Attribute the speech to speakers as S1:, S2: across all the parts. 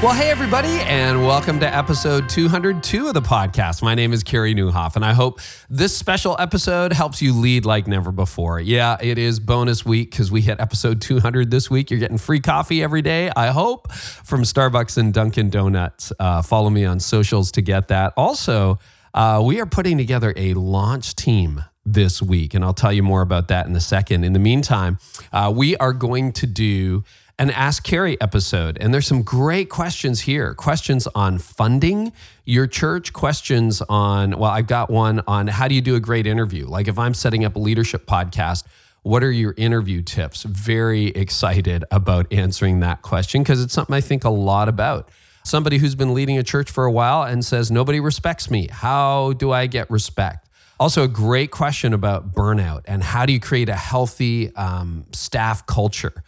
S1: Well, hey, everybody, and welcome to episode 202 of the podcast. My name is Carey Nieuwhof, and I hope this special episode helps you lead like never before. Yeah, it is bonus week because we hit episode 200 this week. You're getting free coffee every day, I hope, from Starbucks and Dunkin' Donuts. Uh, follow me on socials to get that. Also, uh, we are putting together a launch team this week, and I'll tell you more about that in a second. In the meantime, uh, we are going to do an Ask Carey episode. And there's some great questions here questions on funding your church, questions on, well, I've got one on how do you do a great interview? Like if I'm setting up a leadership podcast, what are your interview tips? Very excited about answering that question because it's something I think a lot about. Somebody who's been leading a church for a while and says, Nobody respects me. How do I get respect? Also, a great question about burnout and how do you create a healthy um, staff culture?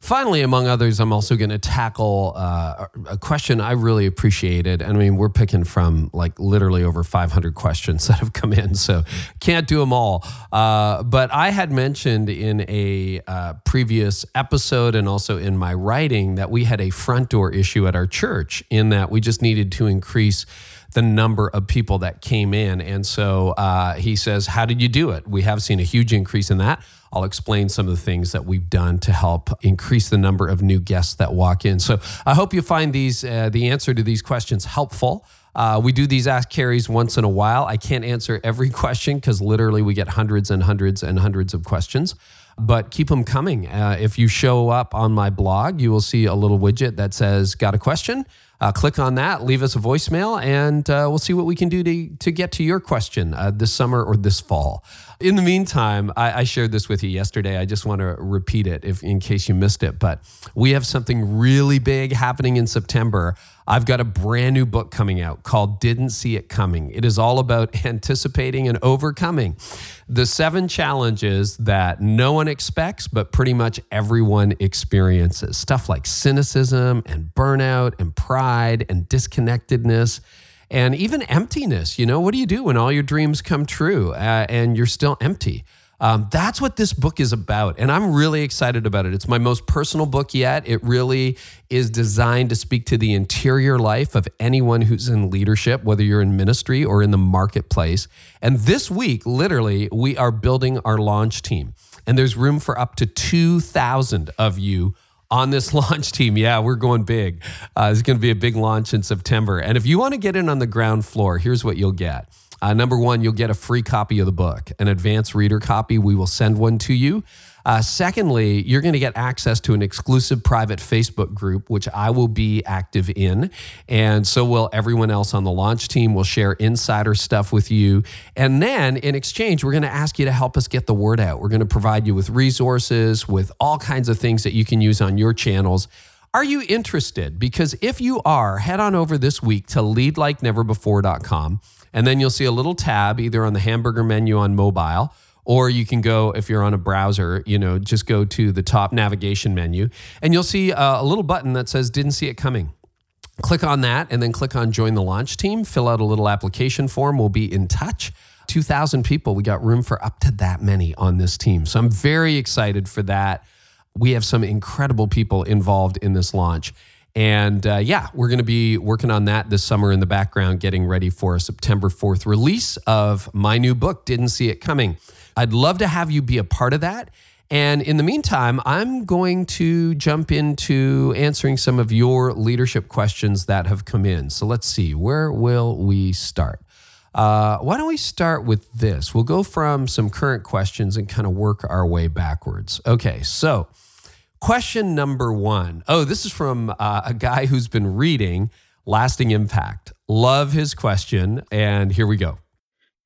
S1: Finally, among others, I'm also going to tackle uh, a question I really appreciated. And I mean, we're picking from like literally over 500 questions that have come in, so can't do them all. Uh, but I had mentioned in a uh, previous episode and also in my writing that we had a front door issue at our church in that we just needed to increase the number of people that came in. And so uh, he says, How did you do it? We have seen a huge increase in that. I'll explain some of the things that we've done to help increase the number of new guests that walk in. So I hope you find these uh, the answer to these questions helpful. Uh, we do these ask Careys once in a while. I can't answer every question because literally we get hundreds and hundreds and hundreds of questions. But keep them coming. Uh, if you show up on my blog, you will see a little widget that says "Got a question." Uh, click on that, leave us a voicemail, and uh, we'll see what we can do to, to get to your question uh, this summer or this fall. In the meantime, I, I, shared this with you yesterday. I just want to repeat it if, in case you missed it. But we have something really big happening in September. I've got a brand new book coming out called Didn't See It Coming. It is all about anticipating and overcoming the seven challenges that no one expects, but pretty much everyone experiences. Stuff like cynicism and burnout and pride and disconnectedness and even emptiness. You know, what do you do when all your dreams come true uh, and you're still empty? Um, that's what this book is about. And I'm really excited about it. It's my most personal book yet. It really is designed to speak to the interior life of anyone who's in leadership, whether you're in ministry or in the marketplace. And this week, literally, we are building our launch team. And there's room for up to 2,000 of you on this launch team. Yeah, we're going big. Uh, it's going to be a big launch in September. And if you want to get in on the ground floor, here's what you'll get uh, number one, you'll get a free copy of the book, an advanced reader copy. We will send one to you. Uh, secondly, you're going to get access to an exclusive private Facebook group, which I will be active in. And so will everyone else on the launch team. We'll share insider stuff with you. And then in exchange, we're going to ask you to help us get the word out. We're going to provide you with resources, with all kinds of things that you can use on your channels. Are you interested? Because if you are, head on over this week to leadlikeneverbefore.com and then you'll see a little tab either on the hamburger menu on mobile or you can go if you're on a browser you know just go to the top navigation menu and you'll see uh, a, little button that says didn't see it coming. Click on that and then click on join the launch team fill out a little application form. We'll be in touch. 2000 people we got room for up to that many on this team. So i'm very excited for that. We have some incredible people involved in this launch and uh, yeah, we're going to be working on that this summer in the background, getting ready for a September 4th release of my new book, Didn't See It Coming. I'd love to have you be a part of that. And in the meantime, I'm going to jump into answering some of your leadership questions that have come in. So let's see, where will we start? Uh, why don't we start with this? We'll go from some current questions and kind of work our way backwards. Okay, so Question number one. Oh, this is from uh, a guy who's been reading Lasting Impact. Love his question. And here we go.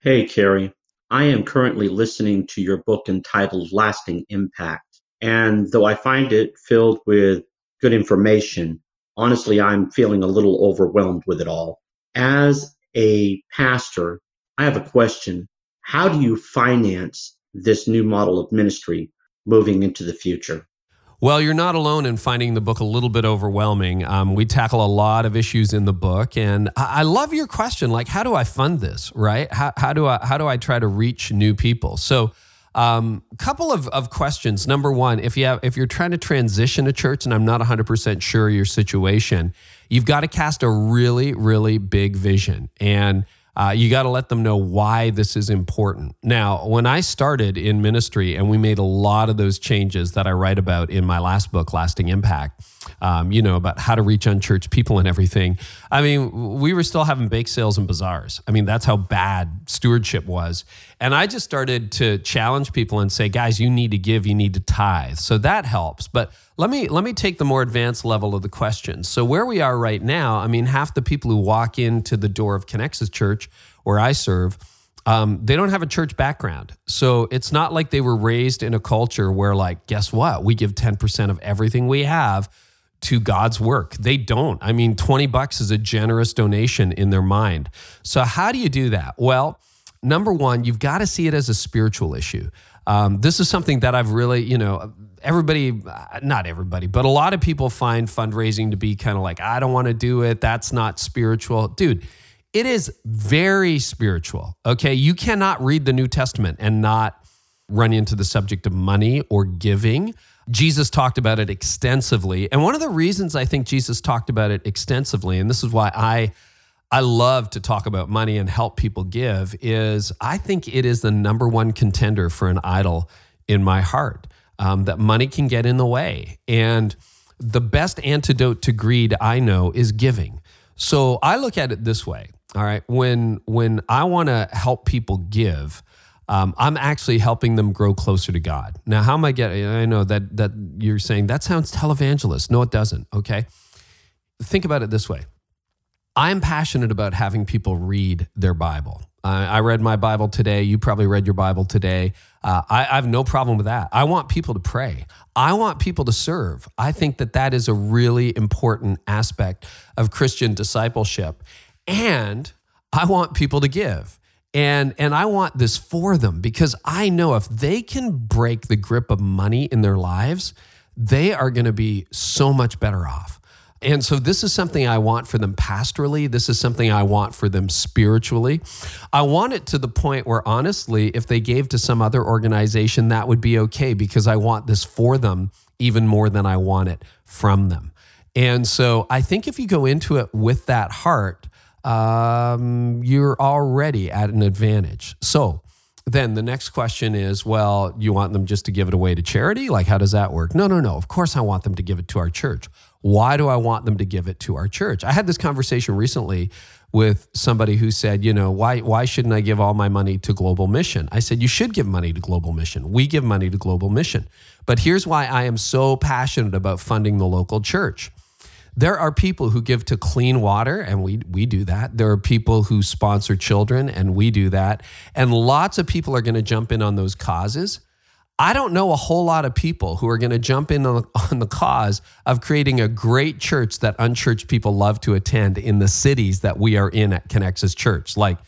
S2: Hey, Carey. I am currently listening to your book entitled Lasting Impact. And though I find it filled with good information, honestly, I'm feeling a little overwhelmed with it all. As a pastor, I have a question. How do you finance this new model of ministry moving into the future?
S1: Well, you're not alone in finding the book a little bit overwhelming. Um, we tackle a lot of issues in the book, and I, I love your question. Like, how do I fund this? Right? How, how do I how do I try to reach new people? So, a um, couple of, of questions. Number one, if you have if you're trying to transition a church, and I'm not 100 percent sure your situation, you've got to cast a really really big vision and uh, you got to let them know why this is important. Now, when I started in ministry, and we made a lot of those changes that I write about in my last book, Lasting Impact, um, you know, about how to reach unchurched people and everything. I mean, we were still having bake sales and bazaars. I mean, that's how bad stewardship was. And I just started to challenge people and say, guys, you need to give, you need to tithe. So that helps. But let me let me take the more advanced level of the question. So where we are right now, I mean, half the people who walk into the door of Connexus Church, where I serve, um, they don't have a church background. So it's not like they were raised in a culture where, like, guess what? We give 10% of everything we have to God's work. They don't. I mean, 20 bucks is a generous donation in their mind. So, how do you do that? Well, number one, you've got to see it as a spiritual issue. Um, this is something that I've really, you know, everybody, not everybody, but a lot of people find fundraising to be kind of like, I don't want to do it. That's not spiritual. Dude, it is very spiritual. Okay. You cannot read the New Testament and not run into the subject of money or giving. Jesus talked about it extensively. And one of the reasons I think Jesus talked about it extensively, and this is why I I love to talk about money and help people give, is I think it is the number one contender for an idol in my heart um, that money can get in the way. And the best antidote to greed I know is giving. So I look at it this way. All right. When when I want to help people give, um, I'm actually helping them grow closer to God. Now, how am I getting? I know that that you're saying that sounds televangelist. No, it doesn't. Okay. Think about it this way. I'm passionate about having people read their Bible. I read my Bible today. You probably read your Bible today. Uh, I, I, have no problem with that. I want people to pray. I want people to serve. I think that that is a really important aspect of Christian discipleship. And I want people to give. And, and I want this for them because I know if they can break the grip of money in their lives, they are going to be so much better off. And so this is something I want for them pastorally. This is something I want for them spiritually. I want it to the point where, honestly, if they gave to some other organization, that would be okay because I want this for them even more than I want it from them. And so I think if you go into it with that heart, um, you're already at an advantage. So, then the next question is well, you want them just to give it away to charity? Like, how does that work? No, no, no. Of course, I want them to give it to our church. Why do I want them to give it to our church? I had this conversation recently with somebody who said, you know, why why shouldn't I give all my money to Global Mission? I said you should give money to Global Mission. We give money to Global Mission. But here's why I am so passionate about funding the local church. There are people who give to clean water, and we, we do that. There are people who sponsor children, and we do that. And lots of people are going to jump in on those causes. I don't know a whole lot of people who are going to jump in on, on, the cause of creating a great church that unchurched people love to attend in the cities that we are in at Connexus Church. Like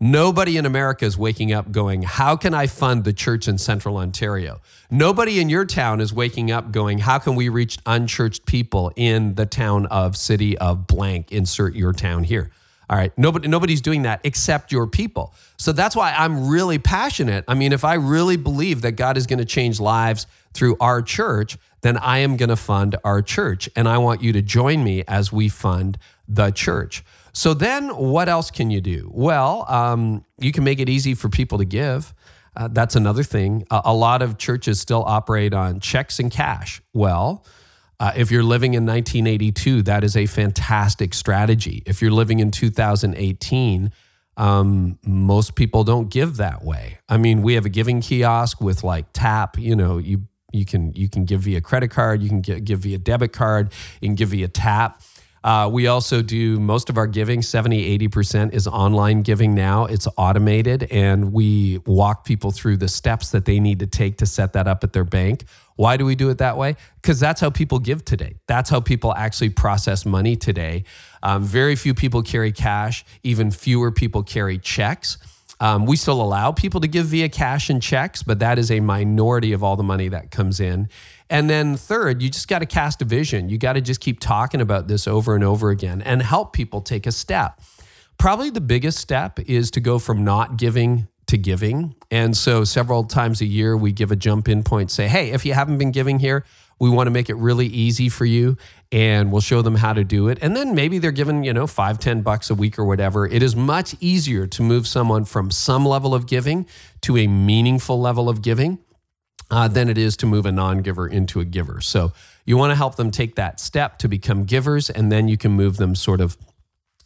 S1: nobody in America is waking up going, How can I fund the church in central Ontario? Nobody in your town is waking up going, How can we reach unchurched people in the town of, city of blank? Insert your town here. All right. Nobody, nobody's doing that except your people. So that's why I'm really passionate. I mean, if I really believe that God is going to change lives through our church, then I am going to fund our church. And I want you to join me as we fund the church. So then what else can you do? Well, um, you can make it easy for people to give. Uh, that's another thing. A, lot of churches still operate on checks and cash. Well, uh, if you're living in 1982, that is a fantastic strategy. If you're living in 2018, um, most people don't give that way. I mean, we have a giving kiosk with like tap. You know, you you can you can give via credit card, you can give via debit card, you can give via tap. Uh, we also do most of our giving, 70, 80% is online giving now. It's automated, and we walk people through the steps that they need to take to set that up at their bank. Why do we do it that way? Because that's how people give today. That's how people actually process money today. Um, very few people carry cash, even fewer people carry checks. Um, we still allow people to give via cash and checks, but that is a minority of all the money that comes in. And then third, you just got to cast a vision. You got to just keep talking about this over and over again and help people take a step. Probably the biggest step is to go from not giving to giving. And so several times a year, we give a jump in point, say, hey, if you haven't been giving here, we want to make it really easy for you and we'll show them how to do it. And then maybe they're given, you know, five, ten bucks a week or whatever. It is much easier to move someone from some level of giving to a meaningful level of giving uh, than it is to move a non giver into a giver. So you want to help them take that step to become givers, and then you can move them sort of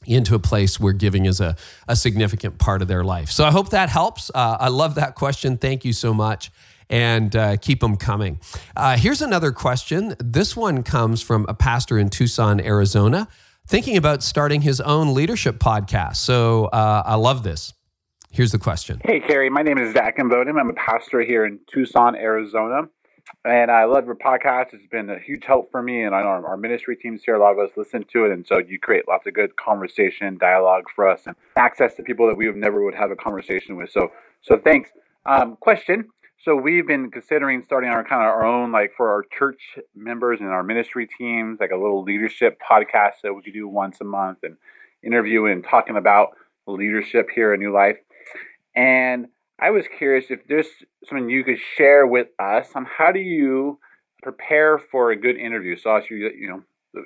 S1: into a place where giving is a, a significant part of their life. So I hope that helps. Uh, I love that question. Thank you so much. And uh, keep them coming. Uh, here's another question. This one comes from a pastor in Tucson, Arizona, thinking about starting his own leadership podcast. So uh, I love this. Here's the question.
S3: Hey, Carey. My name is Zach Imboden. I'm a pastor here in Tucson, Arizona. And I love your podcast. It's been a huge help for me. And I know our, our ministry teams here, a lot of us listen to it. And so you create lots of good conversation, dialogue for us, and access to people that we would never would have a conversation with. So, so thanks. Um, question. So we've been considering starting our kind of our own, like for our church members and our ministry teams, like a little leadership podcast that we could do once a month and interviewing and talking about leadership here in New Life. And I was curious if there's something you could share with us on how do you prepare for a good interview. So, as you, you know,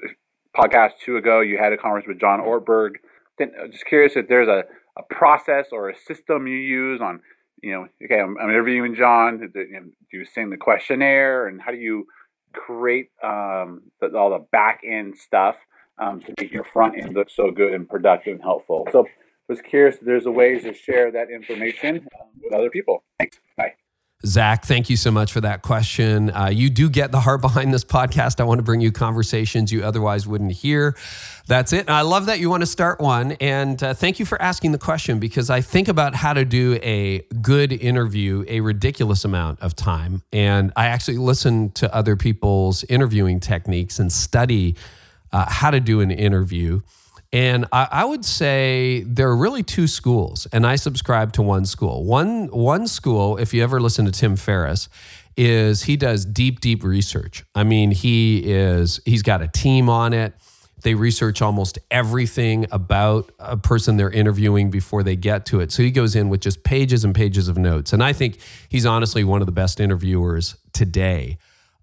S3: podcast two ago, you had a conference with John Ortberg. Then, uh, just curious if there's a, a process or a system you use on, you know, okay, I'm, I'm interviewing John. Do you send the questionnaire, and how do you create um, the, all the back end stuff um, to make your front end look so good and productive and helpful? So, was curious if there's a way to share that information um, with other people. Thanks. Bye.
S1: Zach, thank you so much for that question. Uh, you do get the heart behind this podcast. I want to bring you conversations you otherwise wouldn't hear. That's it. I love that you want to start one. And uh, thank you for asking the question because I think about how to do a good interview a ridiculous amount of time. And I actually listen to other people's interviewing techniques and study uh, how to do an interview. And I, I, would say there are really two schools, and I subscribe to one school. One one school, if you ever listen to Tim Ferriss, is he does deep, deep research. I mean, he is he's got a team on it. They research almost everything about a person they're interviewing before they get to it. So he goes in with just pages and pages of notes. And I think he's honestly one of the best interviewers today.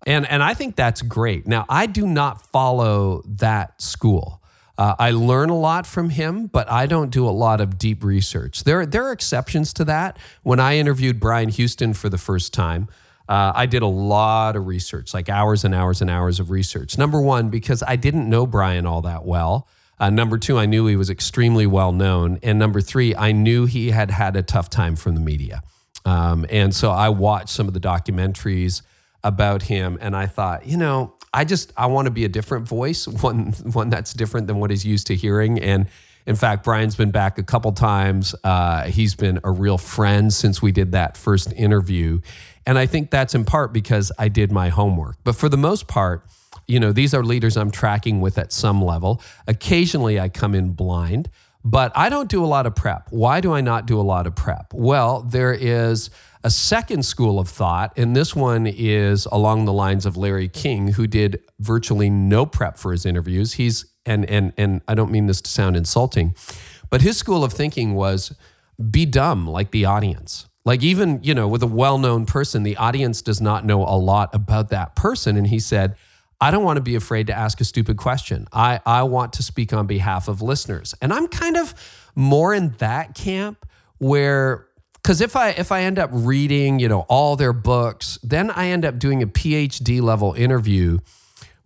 S1: And and I think that's great. Now, I do not follow that school. Uh, I learn a lot from him, but I don't do a lot of deep research. There, there are exceptions to that. When I interviewed Brian Houston for the first time, uh, I did a lot of research, like hours and hours and hours of research. Number one, because I didn't know Brian all that well. Uh, number two, I knew he was extremely well known. And number three, I knew he had had a tough time from the media. Um, and so I watched some of the documentaries about him and I thought, you know, I just I want to be a different voice, one one that's different than what he's used to hearing. And in fact, Brian's been back a couple times. Uh, he's been a real friend since we did that first interview, and I think that's in part because I did my homework. But for the most part, you know, these are leaders I'm tracking with at some level. Occasionally, I come in blind. But I don't do a lot of prep. Why do I not do a lot of prep? Well, there is a second school of thought, and this one is along the lines of Larry King, who did virtually no prep for his interviews. He's and and and I don't mean this to sound insulting, but his school of thinking was be dumb like the audience. Like even, you know, with a well-known person, the audience does not know a lot about that person and he said, I don't want to be afraid to ask a stupid question. I I want to speak on behalf of listeners. And I'm kind of more in that camp where because if I if I end up reading, you know, all their books, then I end up doing a PhD level interview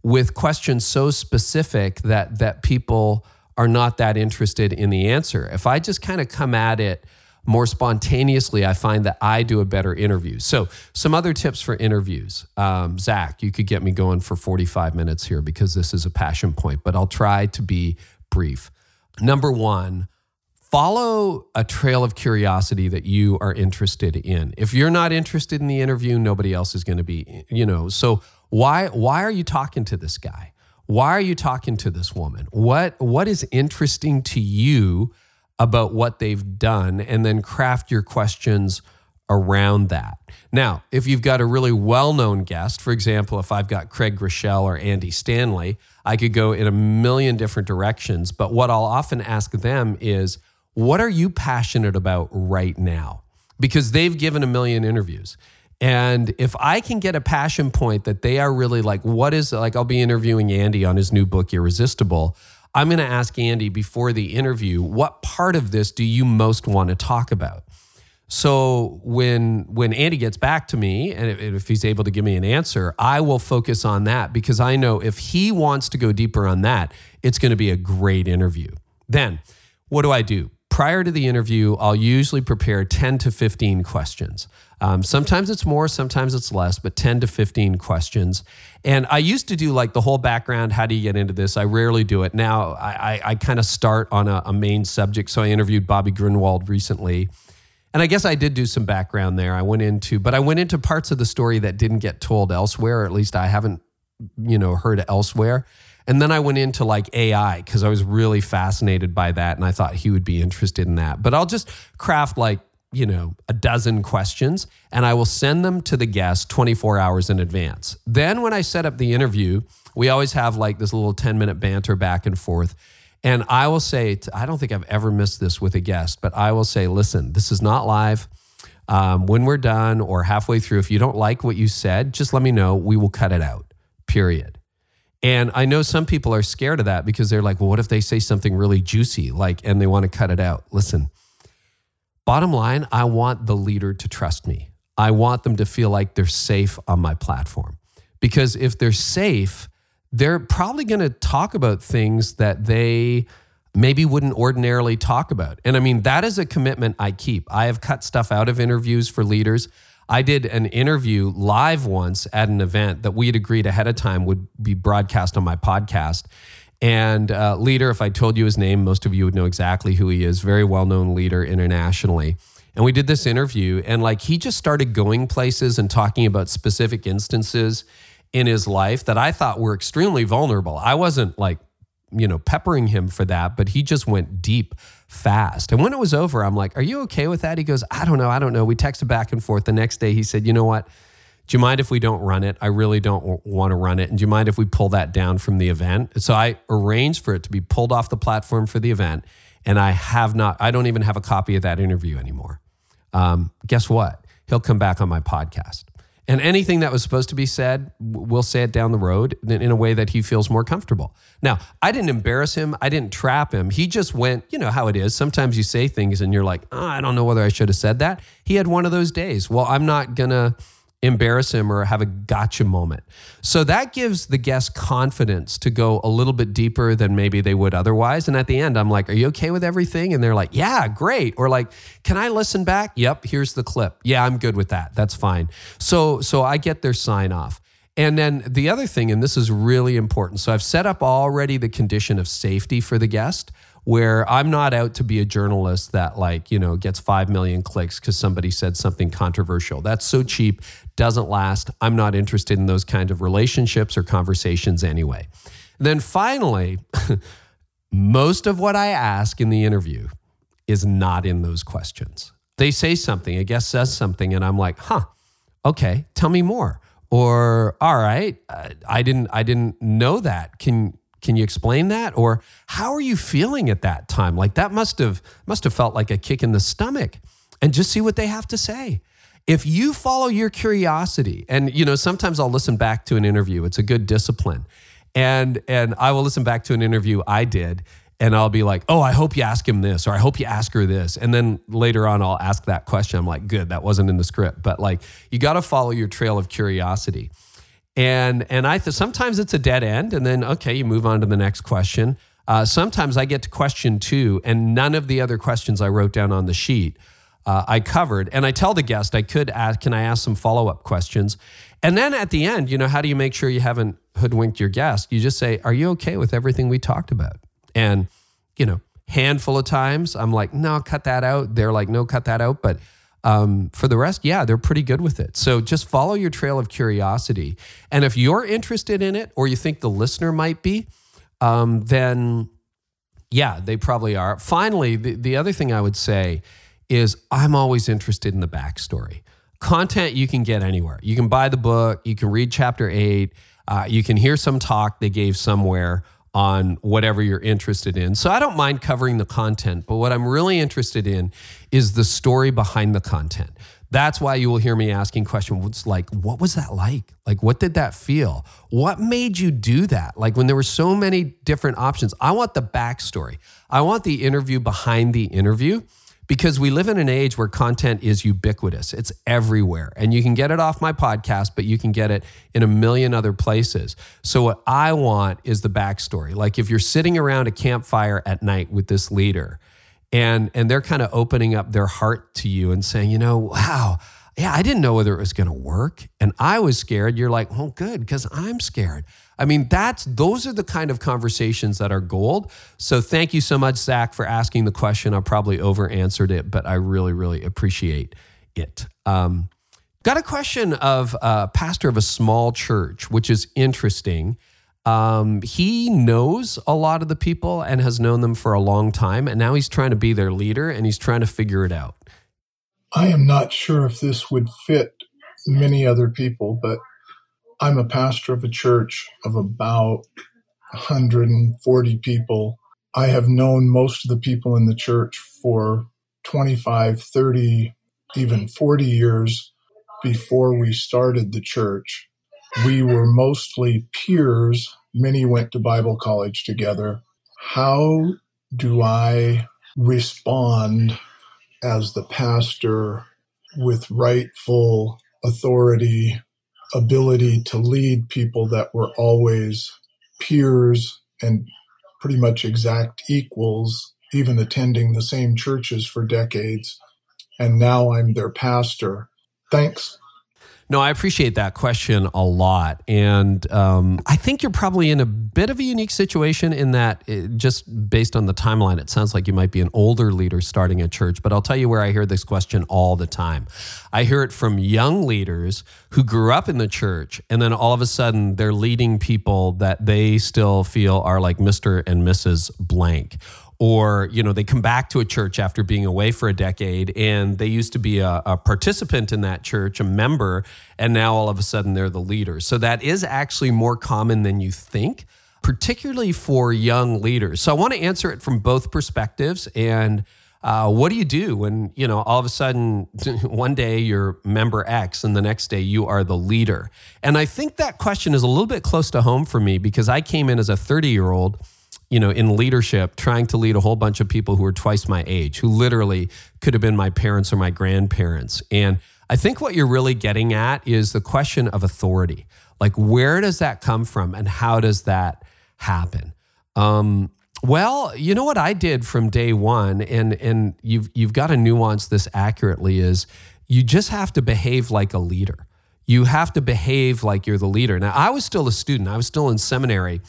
S1: with questions so specific that that people are not that interested in the answer. If I just kind of come at it more spontaneously, I find that I do a better interview. So, some other tips for interviews. Um, Zach, you could get me going for 45 minutes here because this is a passion point, but I'll try to be brief. Number one, follow a trail of curiosity that you are interested in. If you're not interested in the interview, nobody else is going to be, you know. So why why are you talking to this guy? Why are you talking to this woman? What what is interesting to you about what they've done and then craft your questions around that. Now, if you've got a really well known guest, for example, if I've got Craig Groeschel or Andy Stanley, I could go in a million different directions. But what I'll often ask them is, what are you passionate about right now? Because they've given a million interviews. And if I can get a passion point that they are really like, what is like, I'll be interviewing Andy on his new book, Irresistible. I'm going to ask Andy before the interview, what part of this do you most want to talk about? So when when Andy gets back to me and if, if, he's able to give me an answer, I will focus on that because I know if he wants to go deeper on that, it's going to be a great interview. Then, what do I do? Prior to the interview, I'll usually prepare 10 to 15 questions. Um, sometimes it's more, sometimes it's less, but 10 to 15 questions. And I used to do like the whole background. How do you get into this? I rarely do it. Now I, I, I kind of start on a, a main subject. So I interviewed Bobby Gruenewald recently. And I guess I did do some background there. I went into, but I went into parts of the story that didn't get told elsewhere, or at least I haven't, you know, heard elsewhere. And then I went into like AI because I was really fascinated by that and I thought he would be interested in that. But I'll just craft like, you know, a dozen questions and I will send them to the guest 24 hours in advance. Then when I set up the interview, we always have like this little 10 minute banter back and forth. And I will say, I don't think I've ever missed this with a guest, but I will say, listen, this is not live. Um, when we're done or halfway through, if you don't like what you said, just let me know. We will cut it out, period. And I know some people are scared of that because they're like, well, what if they say something really juicy, like, and they want to cut it out? Listen, bottom line, I want the leader to trust me. I want them to feel like they're safe on my platform. Because if they're safe, they're probably going to talk about things that they maybe wouldn't ordinarily talk about. And I mean, that is a commitment I keep. I have cut stuff out of interviews for leaders. I did an interview live once at an event that we had agreed ahead of time would be broadcast on my podcast. And uh, leader, if I told you his name, most of you would know exactly who he is. Very well known leader internationally. And we did this interview, and like he just started going places and talking about specific instances in his life that I thought were extremely vulnerable. I wasn't like, you know, peppering him for that, but he just went deep fast. And when it was over, I'm like, Are you okay with that? He goes, I don't know. I don't know. We texted back and forth. The next day, he said, You know what? Do you mind if we don't run it? I really don't w- want to run it. And do you mind if we pull that down from the event? So I arranged for it to be pulled off the platform for the event. And I have not, I don't even have a copy of that interview anymore. Um, guess what? He'll come back on my podcast. And anything that was supposed to be said, we'll say it down the road in a way that he feels more comfortable. Now, I didn't embarrass him. I didn't trap him. He just went, you know how it is. Sometimes you say things and you're like, oh, I don't know whether I should have said that. He had one of those days. Well, I'm not going to embarrass him or have a gotcha moment. So that gives the guest confidence to go a little bit deeper than maybe they would otherwise. And at the end, I'm like, Are you okay with everything? And they're like, Yeah, great. Or like, Can I listen back? Yep, here's the clip. Yeah, I'm good with that. That's fine. So so I get their sign off. And then the other thing, and this is really important. So I've set up already the condition of safety for the guest where I'm not out to be a journalist that like, you know, gets 5 million clicks cuz somebody said something controversial. That's so cheap, doesn't last. I'm not interested in those kind of relationships or conversations anyway. then finally, most of what I ask in the interview is not in those questions. They say something, a guest says something and I'm like, "Huh. Okay, tell me more." Or, "All right, I didn't I didn't know that. Can can you explain that? Or how are you feeling at that time? Like that must have must have felt like a kick in the stomach. And just see what they have to say. If you follow your curiosity, and you know, sometimes I'll listen back to an interview. It's a good discipline. And and I will listen back to an interview I did and I'll be like, "Oh, I hope you ask him this or I hope you ask her this." And then later on I'll ask that question. I'm like, "Good, that wasn't in the script." But like you got to follow your trail of curiosity. And and I th- sometimes it's a dead end, and then okay, you move on to the next question. Uh, sometimes I get to question two, and none of the other questions I wrote down on the sheet uh, I covered. And I tell the guest I could ask, can I ask some follow up questions? And then at the end, you know, how do you make sure you haven't hoodwinked your guest? You just say, "Are you okay with everything we talked about?" And you know, handful of times I'm like, "No, cut that out." They're like, "No, cut that out." But um, for the rest, yeah, they're pretty good with it. So just follow your trail of curiosity. And if you're interested in it or you think the listener might be, um, then Yeah, they probably are. Finally, the, the other thing I would say is I'm always interested in the backstory. Content you can get anywhere. You can buy the book, you can read chapter eight, uh, you can hear some talk they gave somewhere on whatever you're interested in. So I don't mind covering the content, but what I'm really interested in is the story behind the content. That's why you will hear me asking questions like, what was that like? Like, what did that feel? What made you do that? Like, when there were so many different options, I want the backstory. I want the interview behind the interview because we live in an age where content is ubiquitous. It's everywhere. And you can get it off my podcast, but you can get it in a million other places. So, what I want is the backstory. Like, if you're sitting around a campfire at night with this leader and, and they're kind of opening up their heart to you and saying, you know, wow, yeah, I didn't know whether it was going to work. And I was scared. You're like, oh, good, because I'm scared. I mean, that's those are the kind of conversations that are gold. So thank you so much, Zach, for asking the question. I probably over answered it, but I really, really appreciate it. Um, got a question of a pastor of a small church, which is interesting. Um, he knows a lot of the people and has known them for a long time, and now he's trying to be their leader and he's trying to figure it out.
S4: I am not sure if this would fit many other people, but I'm a pastor of a church of about 140 people. I have known most of the people in the church for 25, 30, even 40 years before we started the church. We were mostly peers. Many went to Bible college together. How do I respond as the pastor with rightful authority ability to lead people that were always peers and pretty much exact equals, even attending the same churches for decades. And now I'm their pastor. Thanks.
S1: No, I appreciate that question a lot. And um, I think you're probably in a bit of a unique situation in that, it, uh, just based on the timeline, it sounds like you might be an older leader starting a church. But I'll tell you where I hear this question all the time. I hear it from young leaders who grew up in the church, and then all of a sudden they're leading people that they still feel are like Mr. and Mrs. Blank or you know they come back to a church after being away for a decade and they used to be a, a, participant in that church a member and now all of a sudden they're the leader so that is actually more common than you think particularly for young leaders so i want to answer it from both perspectives and uh, what do you do when you know all of a sudden one day you're member X and the next day you are the leader? And I think that question is a little bit close to home for me because I came in as a 30 year old you know, in leadership, trying to lead a whole bunch of people who are twice my age, who literally could have been my parents or my grandparents. And I think what you're really getting at is the question of authority. Like, where does that come from and how does that happen? Um, well, you know what I did from day one, and and you've you've got to nuance this accurately, is you just have to behave like a leader. You have to behave like you're the leader. Now, I was still a student, I was still in seminary,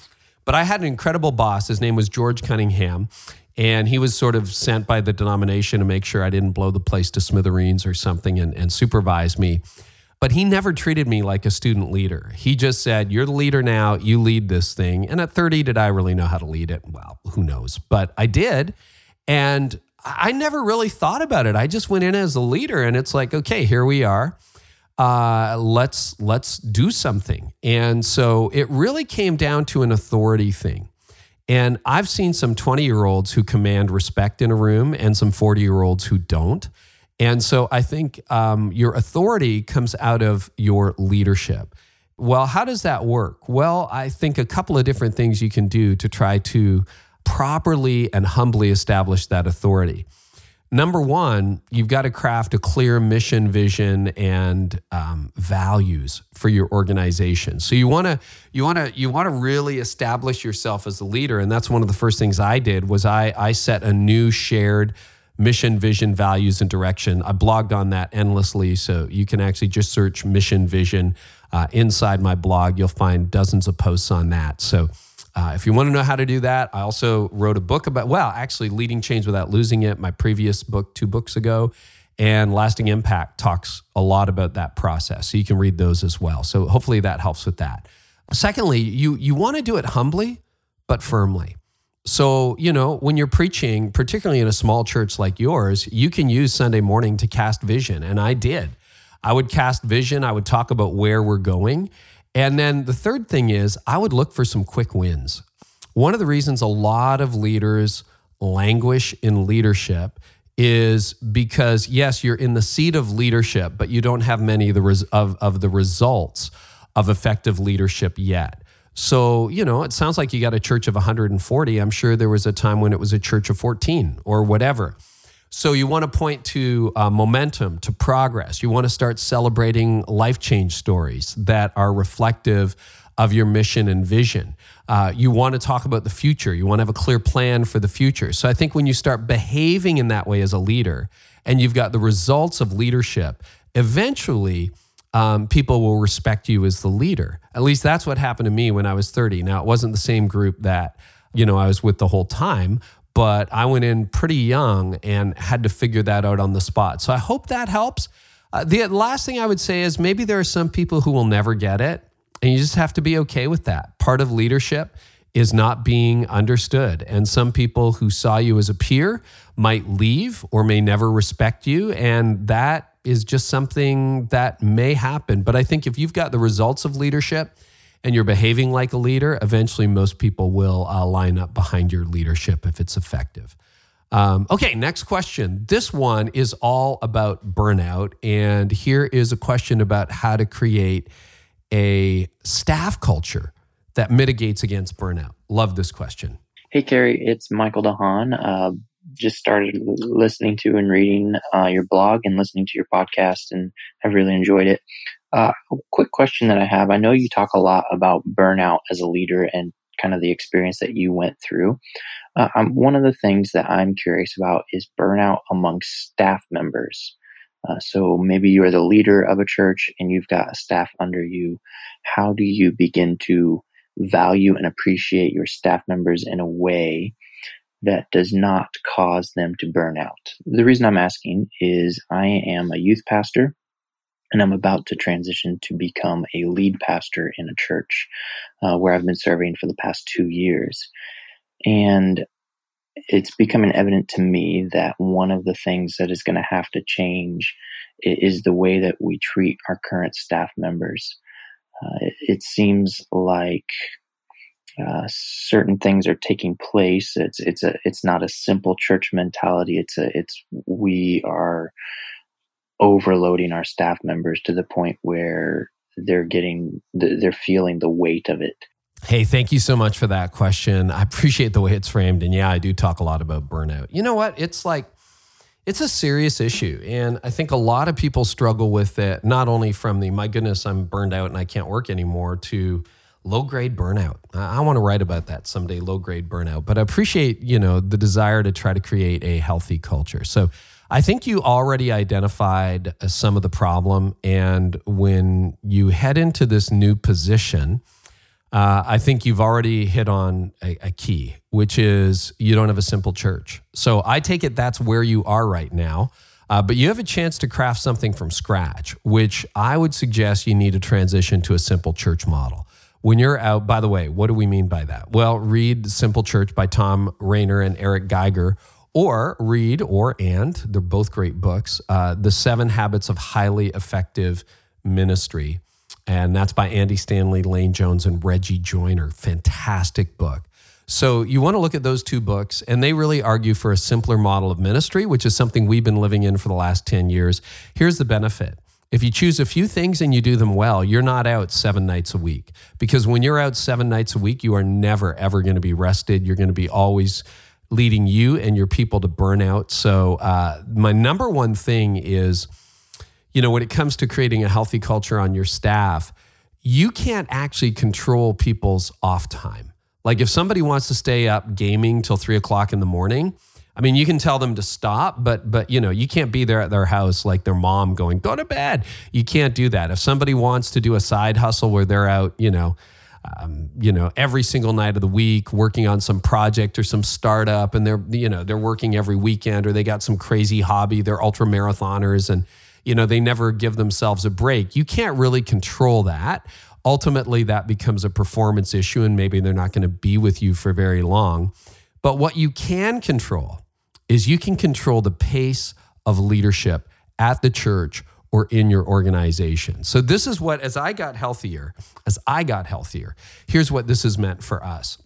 S1: but I had an incredible boss. His name was George Cunningham. And he was sort of sent by the denomination to make sure I didn't blow the place to smithereens or something and, and supervise me. But he never treated me like a student leader. He just said, You're the leader now, you lead this thing. And at 30, did I really know how to lead it? Well, who knows? But I did. And I never really thought about it. I just went in as a leader, and it's like, okay, here we are uh, let's let's do something. And so it really came down to an authority thing. And I've seen some 20 year olds who command respect in a room and some 40 year olds who don't. And so I think um, your authority comes out of your leadership. Well, how does that work? Well, I think a couple of different things you can do to try to properly and humbly establish that authority number one, you've got to craft a clear mission, vision, and um, values for your organization. So you want to you want to you want to really establish yourself as a leader, and that's one of the first things I did was I I set a new shared mission, vision, values, and direction. I blogged on that endlessly, so you can actually just search mission, vision uh, inside my blog. You'll find dozens of posts on that. So uh, if you want to know how to do that, I also wrote a book about, well, actually, Leading Change Without Losing It, my previous book two books ago. And Lasting Impact talks a lot about that process. So you can read those as well. So hopefully that helps with that. Secondly, you, you want to do it humbly, but firmly. So, you know, when you're preaching, particularly in a small church like yours, you can use Sunday morning to cast vision. And I did. I would cast vision, I would talk about where we're going. And then the third thing is, I would look for some quick wins. One of the reasons a lot of leaders languish in leadership is because yes, you're in the seat of leadership, but you don't have many of the res- of, of the results of effective leadership yet. So, you know, it sounds like you got a church of 140. I'm sure there was a time when it was a church of 14 or whatever. So, you want to point to uh, momentum, to progress. You want to start celebrating life change stories that are reflective of your mission and vision. Uh, you want to talk about the future. You want to have a clear plan for the future. So, I think when you start behaving in that way as a leader and you've got the results of leadership, eventually, um, people will respect you as the leader. At least that's what happened to me when I was 30. Now, it wasn't the same group that, you know, I was with the whole time, but I went in pretty young and had to figure that out on the spot. So I hope that helps. Uh, the last thing I would say is maybe there are some people who will never get it, and you just have to be okay with that. Part of leadership is not being understood. And some people who saw you as a peer might leave or may never respect you. And that is just something that may happen. But I think if you've got the results of leadership and you're behaving like a leader, eventually most people will uh, line up behind your leadership if it's effective. Um, okay, next question. This one is all about burnout. And here is a question about how to create a staff culture that mitigates against burnout. Love this question.
S5: Hey, Carey, it's Michael DeHaan. Uh, just started listening to and reading uh, your blog and listening to your podcast, and I've really enjoyed it. Uh, a quick question that I have: I know you talk a lot about burnout as a leader and kind of the experience that you went through. Uh, one of the things that I'm curious about is burnout amongst staff members. Uh, so maybe you're the leader of a church and you've got a staff under you. How do you begin to value and appreciate your staff members in a way that does not cause them to burn out. The reason I'm asking is I am a youth pastor and I'm about to transition to become a lead pastor in a church uh, where I've been serving for the past two years. And it's becoming evident to me that one of the things that is going to have to change is the way that we treat our current staff members. Uh, it, it seems like uh, certain things are taking place. It's it's a it's not a simple church mentality. It's a it's we are overloading our staff members to the point where they're getting they're feeling the weight of it.
S1: Hey, thank you so much for that question. I appreciate the way it's framed, and yeah, I do talk a lot about burnout. You know what? It's like it's a serious issue. And I think a lot of people struggle with it, not only from the, my goodness, I'm burned out and I can't work anymore, to low grade burnout. I, I want to write about that someday, low grade burnout. But I appreciate, you know, the desire to try to create a healthy culture. So I think you already identified uh, some of the problem. And when you head into this new position, uh, I think you've already hit on a, a, key, which is you don't have a simple church. So I take it that's where you are right now. Uh, but you have a chance to craft something from scratch, which I would suggest you need to transition to a simple church model when you're out, by the way, what do we mean by that? Well, read Simple Church by Thom Rainer and Eric Geiger, or read, or and, they're both great books, uh, The Seven Habits of Highly Effective Ministry. And that's by Andy Stanley, Lane Jones, and Reggie Joiner. Fantastic book. So you want to look at those two books, and they really argue for a simpler model of ministry, which is something we've been living in for the last 10 years. Here's the benefit if you choose a few things and you do them well, you're not out seven nights a week. Because when you're out seven nights a week, you are never, ever going to be rested. You're going to be always leading you and your people to burnout. So, uh, my number one thing is, you know, when it comes to creating a healthy culture on your staff, you can't actually control people's off time. Like if somebody wants to stay up gaming till three o'clock in the morning, I mean, you can tell them to stop, but but you know, you can't be there at their house like their mom going, "Go to bed." You can't do that. If somebody wants to do a side hustle where they're out, you know, um, you know, every single night of the week working on some project or some startup, and they're you know they're working every weekend, or they got some crazy hobby, they're ultra marathoners, and you know they never give themselves a break. You can't really control that. Ultimately, that becomes a performance issue, and maybe they're not going to be with you for very long. But what you can control is you can control the pace of leadership at the church or in your organization. So this is what as I got healthier, as I got healthier, here's what this has meant for us.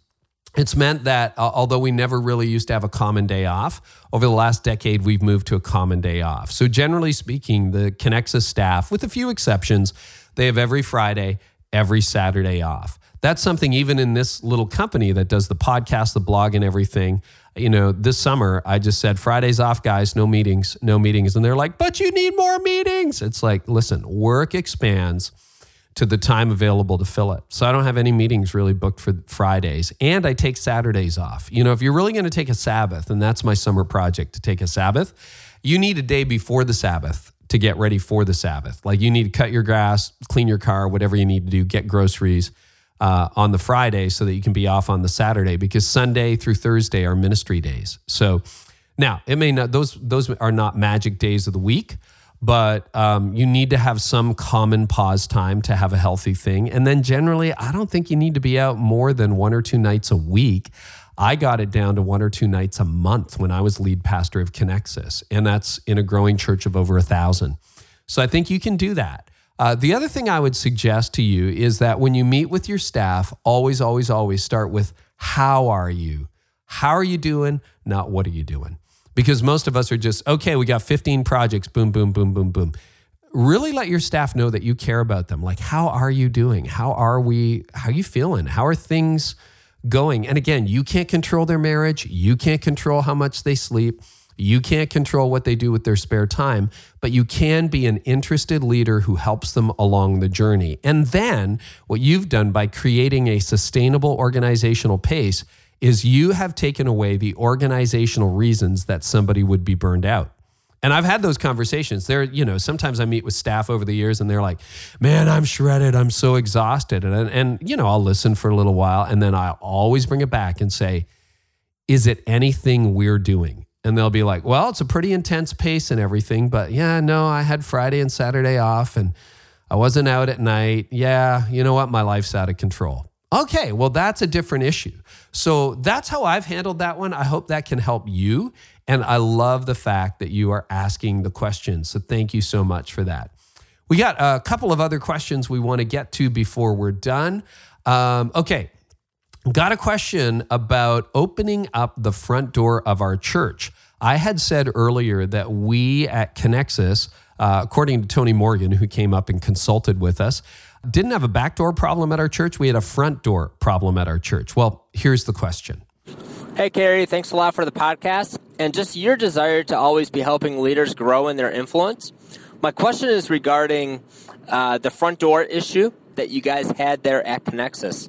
S1: It's meant that uh, although we never really used to have a common day off, over the last decade, we've moved to a common day off. So, generally speaking, the Connexus staff, with a few exceptions, they have every Friday, every Saturday off. That's something even in this little company that does the podcast, the blog, and everything. You know, this summer, I just said, Fridays off, guys, no meetings, no meetings. And they're like, but you need more meetings. It's like, listen, work expands to the time available to fill it. So I don't have any meetings really booked for Fridays. And I take Saturdays off. You know, if you're really going to take a Sabbath, and that's my summer project to take a Sabbath, you need a day before the Sabbath to get ready for the Sabbath. Like you need to cut your grass, clean your car, whatever you need to do, get groceries uh, on the Friday so that you can be off on the Saturday because Sunday through Thursday are ministry days. So now it may not; those those are not magic days of the week but um, you need to have some common pause time to have a healthy thing. And then generally, I don't think you need to be out more than one or two nights a week. I got it down to one or two nights a month when I was lead pastor of Connexus, and that's in a growing church of over a thousand. So I think you can do that. Uh, the other thing I would suggest to you is that when you meet with your staff, always, always, always start with how are you? How are you doing? Not what are you doing? because most of us are just, okay, we got 15 projects, boom, boom, boom, boom, boom. Really let your staff know that you care about them. Like, how are you doing? How are we? How are you feeling? How are things going? And again, you can't control their marriage. You can't control how much they sleep. You can't control what they do with their spare time, but you can be an interested leader who helps them along the journey. And then what you've done by creating a sustainable organizational pace is you have taken away the organizational reasons that somebody would be burned out. And I've had those conversations. There, you know, sometimes I meet with staff over the years and they're like, man, I'm shredded. I'm so exhausted. And, and, you know, I'll listen for a little while and then I'll always bring it back and say, is it anything we're doing? And they'll be like, well, it's a pretty intense pace and everything. But yeah, no, I had Friday and Saturday off and I wasn't out at night. Yeah, you know what? My life's out of control. Okay, well, that's a different issue. So that's how I've handled that one. I hope that can help you. And I love the fact that you are asking the questions. So thank you so much for that. We got a couple of other questions we want to get to before we're done. Um, okay, got a question about opening up the front door of our church. I had said earlier that we at Connexus, uh, according to Tony Morgan, who came up and consulted with us, didn't have a backdoor problem at our church. We had a front door problem at our church. Well, here's the question.
S6: Hey, Carey, thanks a lot for the podcast and just your desire to always be helping leaders grow in their influence. My question is regarding uh, the front door issue that you guys had there at Connexus.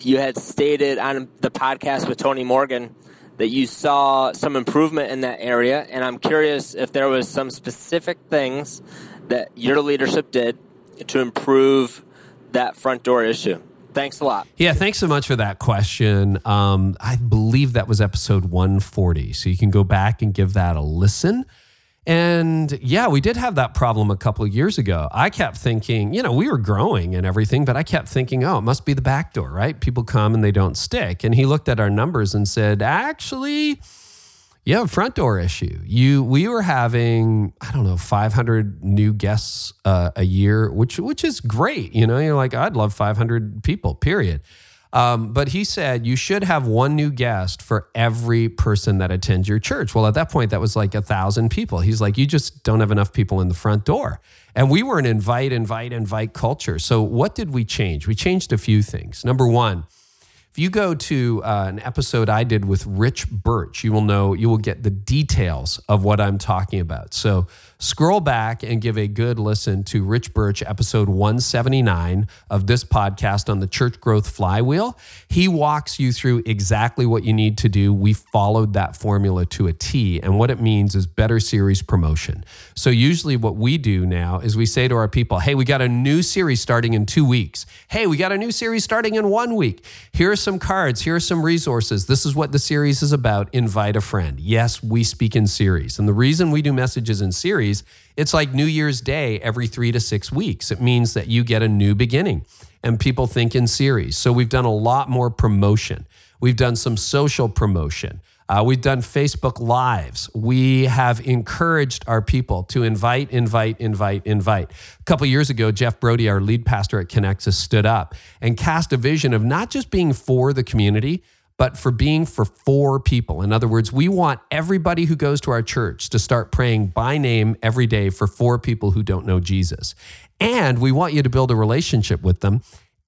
S6: You had stated on the podcast with Tony Morgan that you saw some improvement in that area, and I'm curious if there was some specific things that your leadership did to improve that front door issue. Thanks a lot.
S1: Yeah, thanks so much for that question. Um, I believe that was episode 140. So you can go back and give that a listen. And yeah, we did have that problem a couple of years ago. I kept thinking, you know, we were growing and everything, but I kept thinking, oh, it must be the back door, right? People come and they don't stick. And he looked at our numbers and said, actually, you have a front door issue. You, we were having, I don't know, 500 new guests uh, a year, which which is great. You know, you're like, I'd love 500 people. Period. Um, but he said you should have one new guest for every person that attends your church. Well, at that point, that was like a thousand people. He's like, you just don't have enough people in the front door. And we were an invite, invite, invite culture. So what did we change? We changed a few things. Number one if you go to uh, an episode I did with Rich Birch, you will know, you will get the details of what I'm talking about. So scroll back and give a good listen to Rich Birch, episode 179 of this podcast on the church growth flywheel. He walks you through exactly what you need to do. We followed that formula to a T. And what it means is better series promotion. So usually what we do now is we say to our people, hey, we got a new series starting in two weeks. Hey, we got a new series starting in one week. Here are some cards. Here are some resources. This is what the series is about. Invite a friend. Yes, we speak in series. And the reason we do messages in series, it's like New Year's Day every three to six weeks. It means that you get a new beginning and people think in series. So we've done a lot more promotion. We've done some social promotion. Uh, we've done Facebook Lives. We have encouraged our people to invite, invite, invite, invite. A couple years ago, Jeff Brodie, our lead pastor at Connexus, stood up and cast a vision of not just being for the community, but for being for four people. In other words, we want everybody who goes to our church to start praying by name every day for four people who don't know Jesus. And we want you to build a relationship with them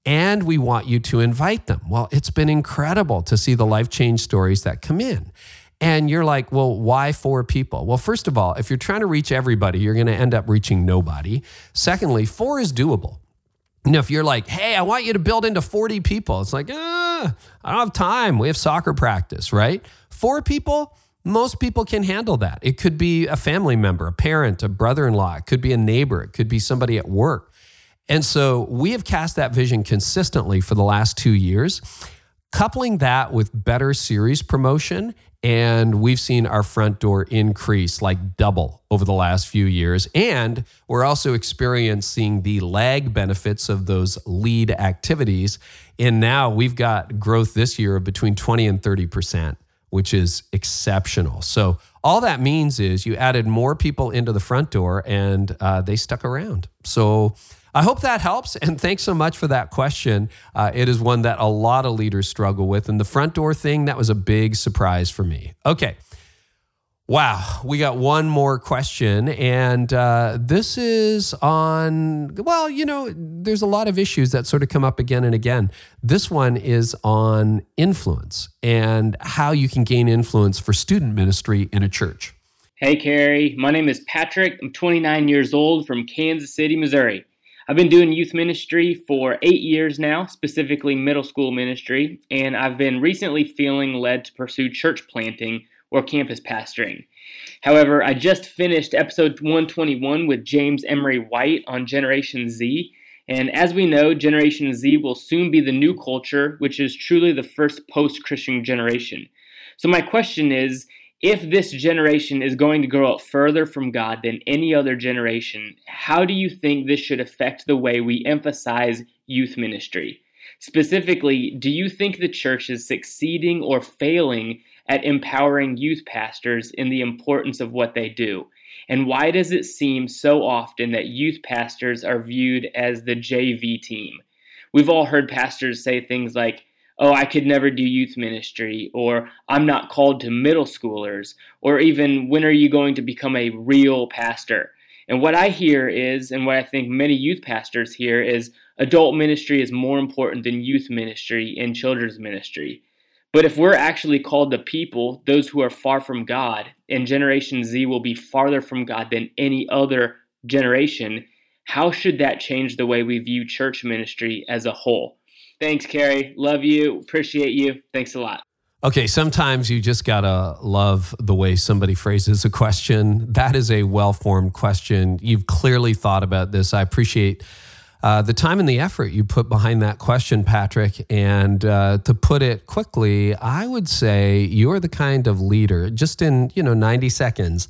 S1: and we want you to invite them. Well, it's been incredible to see the life change stories that come in. And you're like, well, why four people? Well, first of all, if you're trying to reach everybody, you're going to end up reaching nobody. Secondly, four is doable. You know, if you're like, hey, I want you to build into 40 people, it's like, ah, I don't have time. We have soccer practice, right? Four people, most people can handle that. It could be a family member, a parent, a brother in law, it could be a neighbor, it could be somebody at work. And so we have cast that vision consistently for the last two years, coupling that with better series promotion. And we've seen our front door increase like double over the last few years. And we're also experiencing the lag benefits of those lead activities. And now we've got growth this year of between 20 and 30%, which is exceptional. So all that means is you added more people into the front door and uh, they stuck around. So I hope that helps. And thanks so much for that question. Uh, it is one that a lot of leaders struggle with. And the front door thing, that was a big surprise for me. Okay. Wow, we got one more question, and uh, this is on. Well, you know, there's a lot of issues that sort of come up again and again. This one is on influence and how you can gain influence for student ministry in a church.
S7: Hey, Carey, My name is Patrick. I'm 29 years old from Kansas City, Missouri. I've been doing youth ministry for eight years now, specifically middle school ministry, and I've been recently feeling led to pursue church planting or campus pastoring. However, I just finished episode 121 with James Emery White on Generation Z, and as we know, Generation Z will soon be the new culture, which is truly the first post Christian generation. So, my question is if this generation is going to grow up further from God than any other generation, how do you think this should affect the way we emphasize youth ministry? Specifically, do you think the church is succeeding or failing at empowering youth pastors in the importance of what they do? And why does it seem so often that youth pastors are viewed as the JV team? We've all heard pastors say things like, oh, I could never do youth ministry, or I'm not called to middle schoolers, or even when are you going to become a real pastor? And what I hear is, and what I think many youth pastors hear is, adult ministry is more important than youth ministry and children's ministry. But if we're actually called the people, those who are far from God, and Generation Z will be farther from God than any other generation, how should that change the way we view church ministry as a whole? Thanks, Carey. Love you. Appreciate you. Thanks a lot.
S1: Okay, sometimes you just gotta love the way somebody phrases a question. That is a well formed question. You've clearly thought about this. I appreciate uh, the time and the effort you put behind that question, Patrick. And uh, to put it quickly, I would say you're the kind of leader, just in you know 90 seconds,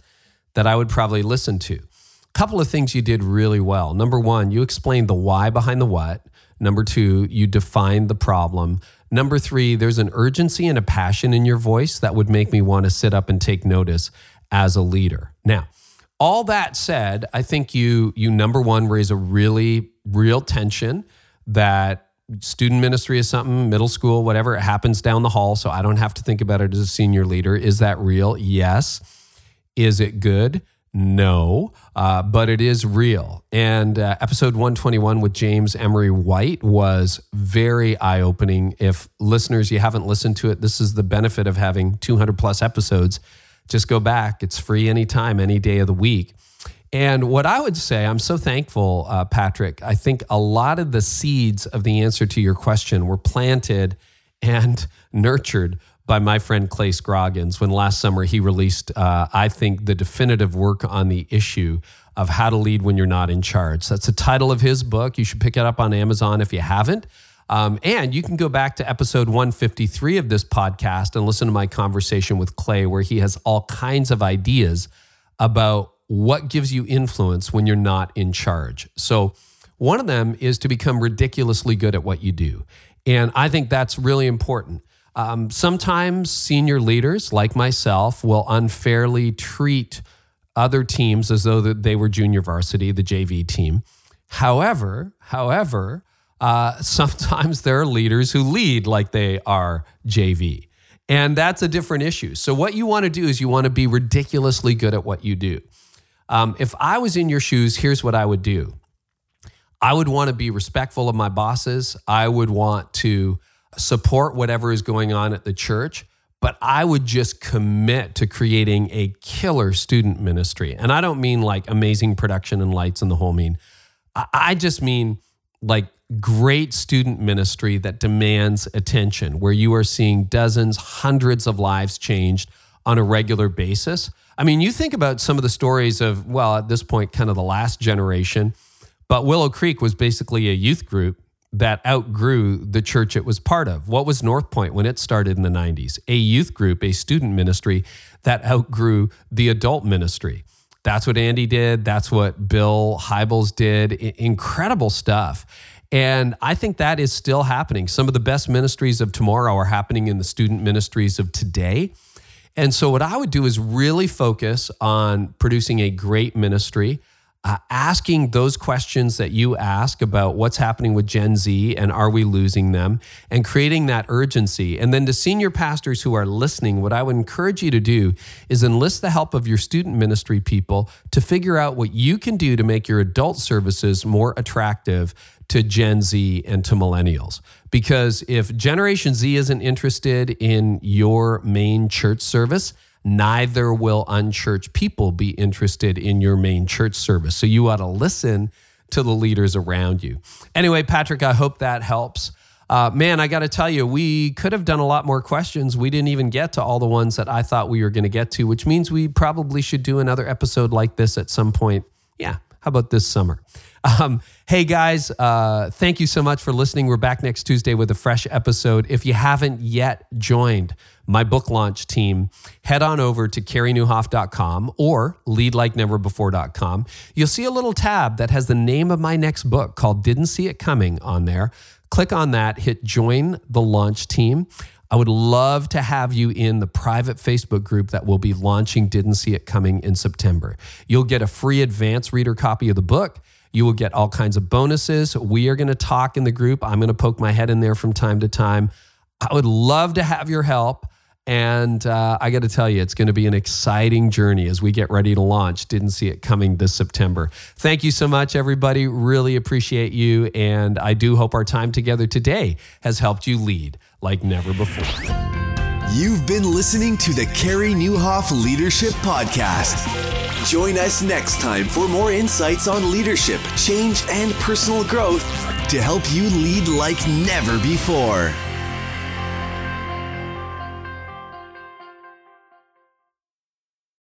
S1: that I would probably listen to. A couple of things you did really well. Number one, you explained the why behind the what. Number two, you define the problem. Number three, there's an urgency and a passion in your voice that would make me want to sit up and take notice as a leader. Now, all that said, I think you you number one raise a really real tension that student ministry is something, middle school, whatever, it happens down the hall. So I don't have to think about it as a senior leader. Is that real? Yes. Is it good? No, uh, but it is real. And uh, episode 121 with James Emery White was very eye opening. If listeners, you haven't listened to it, this is the benefit of having 200 plus episodes. Just go back, it's free anytime, any day of the week. And what I would say, I'm so thankful, uh, Patrick. I think a lot of the seeds of the answer to your question were planted and nurtured by my friend Clay Scroggins when last summer he released, uh, I think, the definitive work on the issue of how to lead when you're not in charge. That's the title of his book. You should pick it up on Amazon if you haven't. Um, and you can go back to episode 153 of this podcast and listen to my conversation with Clay, where he has all kinds of ideas about what gives you influence when you're not in charge. So, one of them is to become ridiculously good at what you do. And I think that's really important. Um, sometimes senior leaders like myself will unfairly treat other teams as though they were junior varsity, the JV team. However, however, uh, sometimes there are leaders who lead like they are JV. And that's a different issue. So, what you want to do is you want to be ridiculously good at what you do. Um, if I was in your shoes, here's what I would do I would want to be respectful of my bosses. I would want to support whatever is going on at the church, but I would just commit to creating a killer student ministry. And I don't mean like amazing production and lights and the whole mean. I just mean like great student ministry that demands attention, where you are seeing dozens, hundreds of lives changed on a regular basis. I mean, you think about some of the stories of, well, at this point, kind of the last generation, but Willow Creek was basically a youth group that outgrew the church it was part of. What was North Point when it started in the 90s? A youth group, a student ministry that outgrew the adult ministry. That's what Andy did. That's what Bill Hybels did. I- incredible stuff. And I think that is still happening. Some of the best ministries of tomorrow are happening in the student ministries of today. And so, what I would do is really focus on producing a great ministry uh, asking those questions that you ask about what's happening with Gen Z and are we losing them, and creating that urgency. And then to senior pastors who are listening, what I would encourage you to do is enlist the help of your student ministry people to figure out what you can do to make your adult services more attractive to Gen Z and to millennials. Because if Generation Z isn't interested in your main church service, neither will unchurched people be interested in your main church service. So you ought to listen to the leaders around you. Anyway, Patrick, I hope that helps. Uh, man, I got to tell you, we could have done a lot more questions. We didn't even get to all the ones that I thought we were going to get to, which means we probably should do another episode like this at some point. Yeah, how about this summer? Um, hey guys, uh, thank you so much for listening. We're back next Tuesday with a fresh episode. If you haven't yet joined my book launch team, head on over to careynieuwhof.com or leadlikeneverbefore.com. You'll see a little tab that has the name of my next book called Didn't See It Coming on there. Click on that, hit join the launch team. I would love to have you in the private Facebook group that will be launching Didn't See It Coming in September. You'll get a free advance reader copy of the book. You will get all kinds of bonuses. We are going to talk in the group. I'm going to poke my head in there from time to time. I would love to have your help. And uh, I got to tell you, it's going to be an exciting journey as we get ready to launch. Didn't see it coming this September. Thank you so much, everybody. Really appreciate you. And I do hope our time together today has helped you lead like never before.
S8: You've been listening to the Carey Nieuwhof Leadership Podcast. Join us next time for more insights on leadership, change, and personal growth to help you lead like never before.